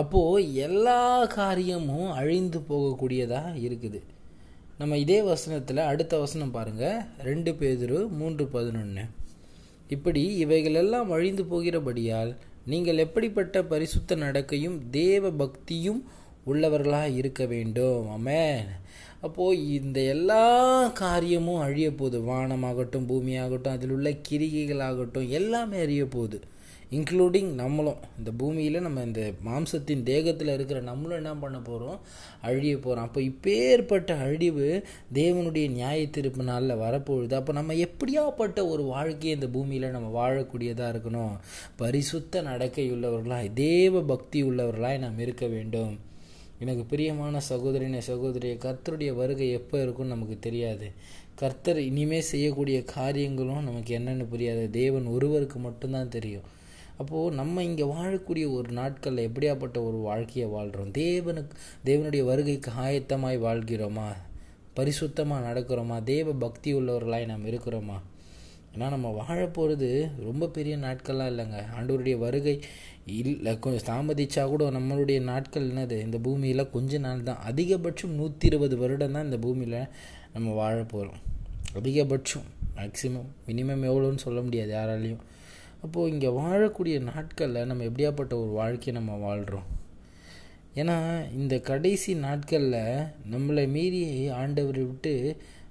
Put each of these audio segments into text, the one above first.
அப்போது எல்லா காரியமும் அழிந்து போகக்கூடியதாக இருக்குது. நம்ம இதே வசனத்தில் அடுத்த வசனம் பாருங்கள் ரெண்டு பேதுரு மூன்று பதினொன்று இப்படி இவைகளெல்லாம் அழிந்து போகிறபடியால் நீங்கள் எப்படிப்பட்ட பரிசுத்த நடக்கையும் தேவ பக்தியும் உள்ளவர்களாக இருக்க வேண்டும். ஆமே அப்போது இந்த எல்லா காரியமும் அழிய போகுது வானமாகட்டும் பூமியாகட்டும் அதில் உள்ள கிரிகைகளாகட்டும் எல்லாமே அழிய போகுது இன்க்ளூடிங் நம்மளும். இந்த பூமியில் நம்ம இந்த மாம்சத்தின் தேகத்தில் இருக்கிற நம்மளும் என்ன பண்ண போகிறோம் அழிய போகிறோம் அப்போ இப்பேற்பட்ட அழிவு தேவனுடைய நியாய திருப்பு நாளில் வரப்போகுது. அப்போ நம்ம எப்படியாப்பட்ட ஒரு வாழ்க்கையை இந்த பூமியில் நம்ம வாழக்கூடியதாக இருக்கணும்? பரிசுத்த நடக்கையுள்ளவர்களாய் தேவ பக்தி உள்ளவர்களாய் நாம் இருக்க வேண்டும். எனக்கு பிரியமான சகோதரின சகோதரியை கர்த்தருடைய வருகை எப்போ இருக்கும்னு நமக்கு தெரியாது. கர்த்தர் இனிமே செய்யக்கூடிய காரியங்களும் நமக்கு என்னென்னு புரியாது. தேவன் ஒருவருக்கு மட்டும்தான் தெரியும். அப்போது நம்ம இங்கே வாழக்கூடிய ஒரு நாட்களில் எப்படியாப்பட்ட ஒரு வாழ்க்கையை வாழ்கிறோம் தேவனுக்கு தேவனுடைய வருகைக்கு ஆயத்தமாய் வாழ்கிறோமா? பரிசுத்தமாக நடக்கிறோமா? தேவ பக்தி உள்ளவர்களாய் நாம் இருக்கிறோமா? ஏன்னா நம்ம வாழ போகிறது ரொம்ப பெரிய நாட்கள்லாம் இல்லைங்க. ஆண்டவருடைய வருகை இல்லை கொஞ்சம் தாமதிச்சா கூட நம்மளுடைய நாட்கள் என்னது? இந்த பூமியில் கொஞ்ச நாள் தான். அதிகபட்சம் நூற்றி இருபது வருடம் தான் இந்த பூமியில் நம்ம வாழ போகிறோம் அதிகபட்சம் மேக்ஸிமம் மினிமம் எவ்வளோன்னு சொல்ல முடியாது யாராலையும். அப்போது இங்கே வாழக்கூடிய நாட்களில் நம்ம எப்படியாப்பட்ட ஒரு வாழ்க்கையை நம்ம வாழ்கிறோம் ஏன்னா இந்த கடைசி நாட்களில் நம்மளை மீறி ஆண்டவரை விட்டு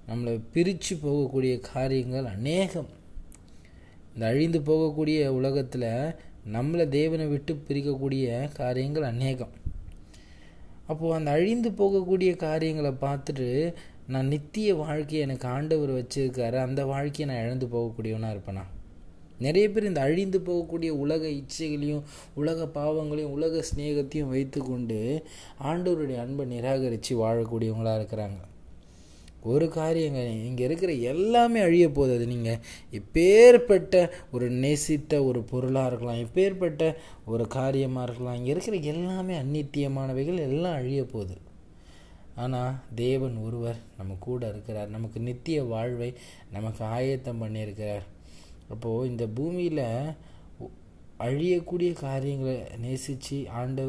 நம்மளை பிரித்து போகக்கூடிய காரியங்கள் அநேகம். இந்த அழிந்து போகக்கூடிய உலகத்தில் நம்மளை தேவனை விட்டு பிரிக்கக்கூடிய காரியங்கள் அநேகம். அப்போது அந்த அழிந்து போகக்கூடிய காரியங்களை பார்த்துட்டு நான் நித்திய வாழ்க்கையை எனக்கு ஆண்டவர் வச்சுருக்காரு அந்த வாழ்க்கையை நான் இழந்து போகக்கூடியவனாக இருப்பேனா? நிறைய பேர் இந்த அழிந்து போகக்கூடிய உலக இச்சைகளையும் உலக பாவங்களையும் உலக ஸ்நேகத்தையும் வைத்துக்கொண்டு ஆண்டவருடைய அன்பை நிராகரித்து வாழக்கூடியவங்களாக இருக்கிறாங்க. ஒரு காரியங்க இங்கே இருக்கிற எல்லாமே அழிய போகுது. அது நீங்கள் எப்பேற்பட்ட ஒரு நேசித்த ஒரு பொருளாக இருக்கலாம் எப்பேற்பட்ட ஒரு காரியமாக இருக்கலாம் இங்கே இருக்கிற எல்லாமே அந்நித்தியமானவைகள் எல்லாம் அழிய போகுது. ஆனால் தேவன் ஒருவர் நம்ம கூட இருக்கிறார். நமக்கு நித்திய வாழ்வை நமக்கு ஆயத்தம் பண்ணியிருக்கிறார். அப்போது இந்த பூமியில் அழியக்கூடிய காரியங்களை நேசித்து ஆண்டு